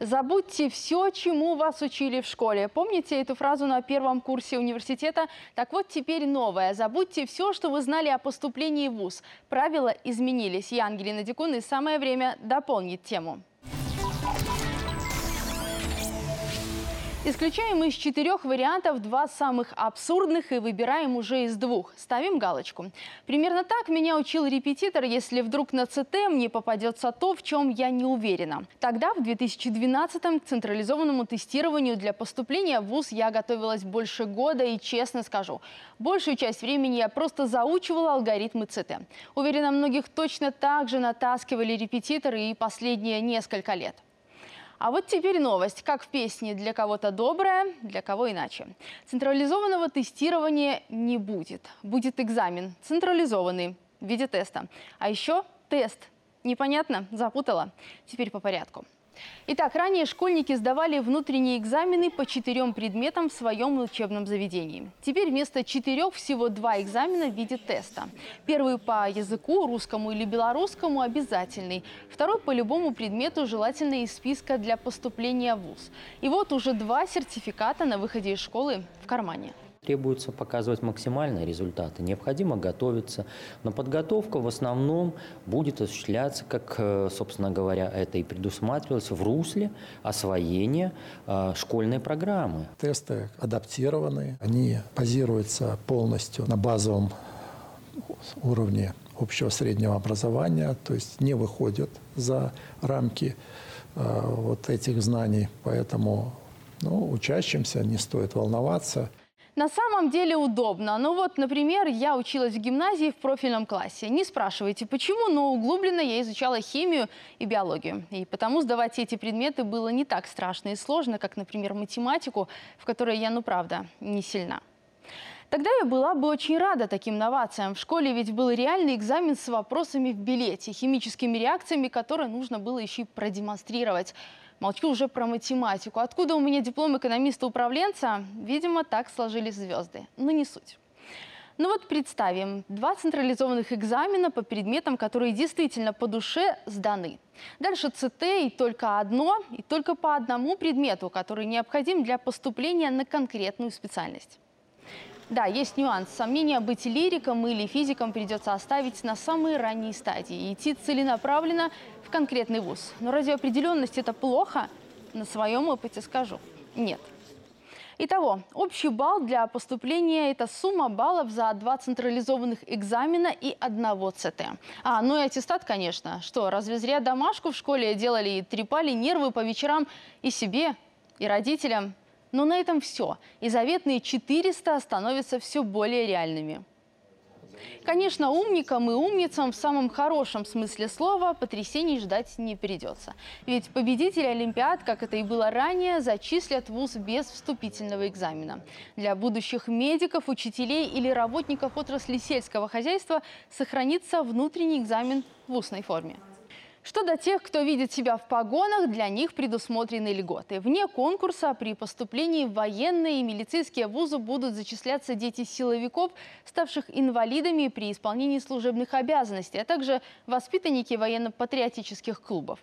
Забудьте все, чему вас учили в школе. Помните эту фразу на первом курсе университета? Так вот, теперь новая. Забудьте все, что вы знали о поступлении в ВУЗ. Правила изменились. Я, Ангелина Дикун, и самое время дополнить тему. Исключаем из четырех вариантов два самых абсурдных и выбираем уже из двух. Ставим галочку. Примерно так меня учил репетитор, если вдруг на ЦТ мне попадется то, в чем я не уверена. Тогда, в 2012-м, к централизованному тестированию для поступления в ВУЗ я готовилась больше года и, честно скажу, большую часть времени я просто заучивала алгоритмы ЦТ. Уверена, многих точно так же натаскивали репетиторы и последние несколько лет. А вот теперь новость. Как в песне «Для кого-то доброе, для кого иначе». Централизованного тестирования не будет. Будет экзамен, централизованный, в виде теста. А еще тест. Непонятно? Запутала? Теперь по порядку. Итак, ранее школьники сдавали внутренние экзамены по четырем предметам в своем учебном заведении. Теперь вместо четырех всего два экзамена в виде теста. Первый по языку, русскому или белорусскому обязательный. Второй по любому предмету, желательно из списка для поступления в ВУЗ. И вот уже два сертификата на выходе из школы в кармане. Требуется показывать максимальные результаты. Необходимо готовиться. Но подготовка в основном будет осуществляться, как, э, собственно говоря, это и предусматривалось в русле освоения э, школьной программы. Тесты адаптированные. Они базируются полностью на базовом уровне общего среднего образования, то есть не выходят за рамки э, вот этих знаний. Поэтому ну, учащимся не стоит волноваться. На самом деле удобно. Ну вот, например, я училась в гимназии в профильном классе. Не спрашивайте, почему, но углубленно я изучала химию и биологию. И потому сдавать эти предметы было не так страшно и сложно, как, например, математику, в которой я, ну правда, не сильна. Тогда я была бы очень рада таким новациям. В школе ведь был реальный экзамен с вопросами в билете, химическими реакциями, которые нужно было еще и продемонстрировать. Молчу уже про математику. Откуда у меня диплом экономиста-управленца? Видимо, так сложились звезды. Но не суть. Ну вот представим, два централизованных экзамена по предметам, которые действительно по душе сданы. Дальше ЦТ и только одно, и только по одному предмету, который необходим для поступления на конкретную специальность. Да, есть нюанс. Сомнения быть лириком или физиком придется оставить на самые ранние стадии и идти целенаправленно в конкретный вуз. Но разве определенность это плохо? На своем опыте скажу. Нет. Итого, общий балл для поступления – это сумма баллов за два централизованных экзамена и одного ЦТ. А, ну и аттестат, конечно. Что, разве зря домашку в школе делали и трепали нервы по вечерам и себе, и родителям? Но на этом все. И заветные 400 становятся все более реальными. Конечно, умникам и умницам в самом хорошем смысле слова потрясений ждать не придется. Ведь победители Олимпиад, как это и было ранее, зачислят ВУЗ без вступительного экзамена. Для будущих медиков, учителей или работников отрасли сельского хозяйства сохранится внутренний экзамен в устной форме. Что до тех, кто видит себя в погонах, для них предусмотрены льготы. Вне конкурса при поступлении в военные и милицейские вузы будут зачисляться дети силовиков, ставших инвалидами при исполнении служебных обязанностей, а также воспитанники военно-патриотических клубов.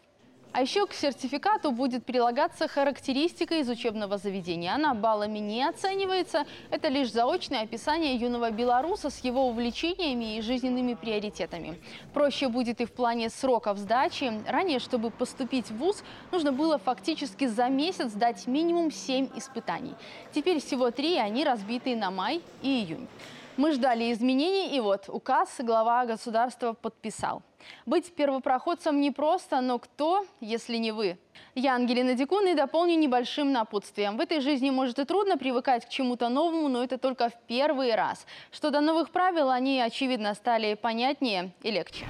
А еще к сертификату будет прилагаться характеристика из учебного заведения. Она баллами не оценивается. Это лишь заочное описание юного белоруса с его увлечениями и жизненными приоритетами. Проще будет и в плане сроков сдачи. Ранее, чтобы поступить в ВУЗ, нужно было фактически за месяц сдать минимум 7 испытаний. Теперь всего три, и они разбиты на май и июнь. Мы ждали изменений, и вот указ глава государства подписал. Быть первопроходцем непросто, но кто, если не вы? Я Ангелина Дикун и дополню небольшим напутствием. В этой жизни может и трудно привыкать к чему-то новому, но это только в первый раз. Что до новых правил, они, очевидно, стали понятнее и легче.